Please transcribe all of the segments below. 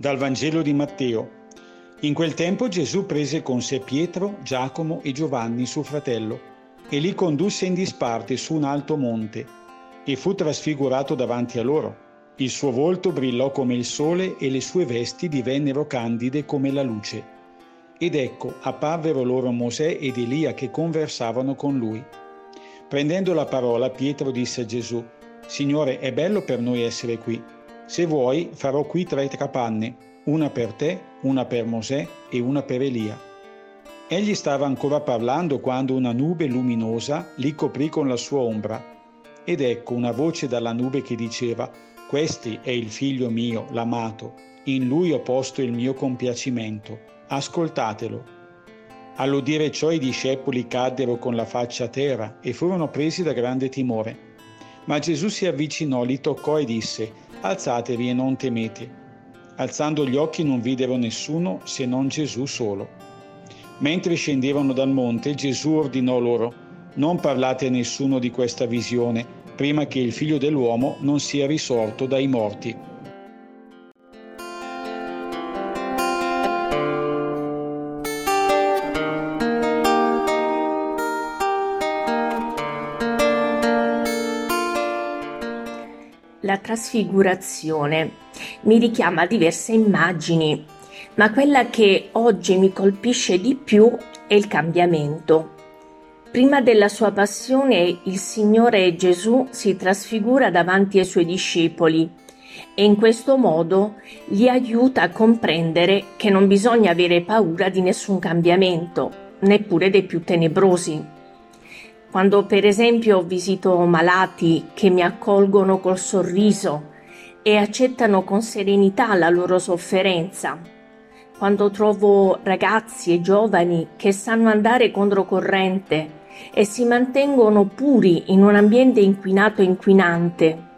Vangelo di Matteo. In quel tempo Gesù prese con sé Pietro, Giacomo e Giovanni, suo fratello, e li condusse in disparte su un alto monte, e fu trasfigurato davanti a loro. Il suo volto brillò come il sole e le sue vesti divennero candide come la luce. Ed ecco, apparvero loro Mosè ed Elia che conversavano con lui. Prendendo la parola, Pietro disse a Gesù, Signore, è bello per noi essere qui. Se vuoi, farò qui tre capanne una per te, una per Mosè e una per Elia. Egli stava ancora parlando quando una nube luminosa li coprì con la sua ombra. Ed ecco una voce dalla nube che diceva, Questi è il figlio mio, l'amato, in lui ho posto il mio compiacimento, ascoltatelo. All'udire ciò i discepoli caddero con la faccia a terra e furono presi da grande timore. Ma Gesù si avvicinò, li toccò e disse, Alzatevi e non temete. Alzando gli occhi non videro nessuno se non Gesù solo. Mentre scendevano dal monte, Gesù ordinò loro, non parlate a nessuno di questa visione, prima che il figlio dell'uomo non sia risorto dai morti. La trasfigurazione mi richiama diverse immagini, ma quella che oggi mi colpisce di più è il cambiamento. Prima della sua passione il Signore Gesù si trasfigura davanti ai suoi discepoli e in questo modo li aiuta a comprendere che non bisogna avere paura di nessun cambiamento, neppure dei più tenebrosi. Quando per esempio visito malati che mi accolgono col sorriso e accettano con serenità la loro sofferenza, quando trovo ragazzi e giovani che sanno andare controcorrente e si mantengono puri in un ambiente inquinato e inquinante,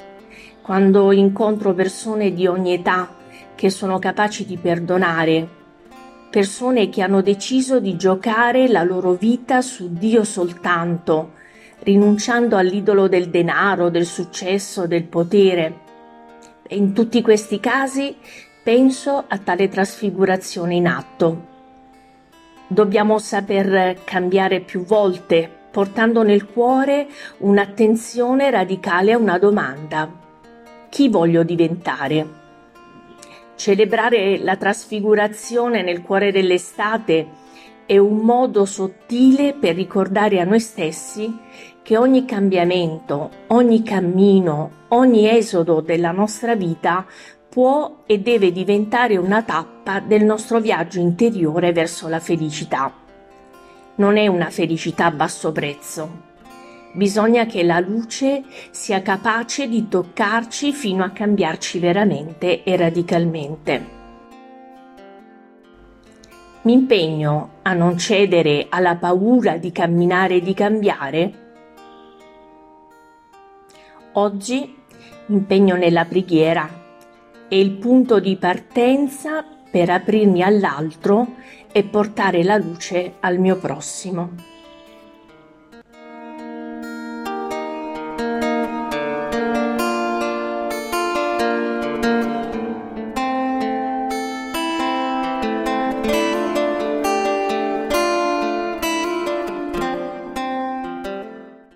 quando incontro persone di ogni età che sono capaci di perdonare persone che hanno deciso di giocare la loro vita su Dio soltanto, rinunciando all'idolo del denaro, del successo, del potere. E in tutti questi casi penso a tale trasfigurazione in atto. Dobbiamo saper cambiare più volte, portando nel cuore un'attenzione radicale a una domanda. Chi voglio diventare? Celebrare la trasfigurazione nel cuore dell'estate è un modo sottile per ricordare a noi stessi che ogni cambiamento, ogni cammino, ogni esodo della nostra vita può e deve diventare una tappa del nostro viaggio interiore verso la felicità. Non è una felicità a basso prezzo, Bisogna che la luce sia capace di toccarci fino a cambiarci veramente e radicalmente. Mi impegno a non cedere alla paura di camminare e di cambiare. Oggi mi impegno nella preghiera. È il punto di partenza per aprirmi all'altro e portare la luce al mio prossimo.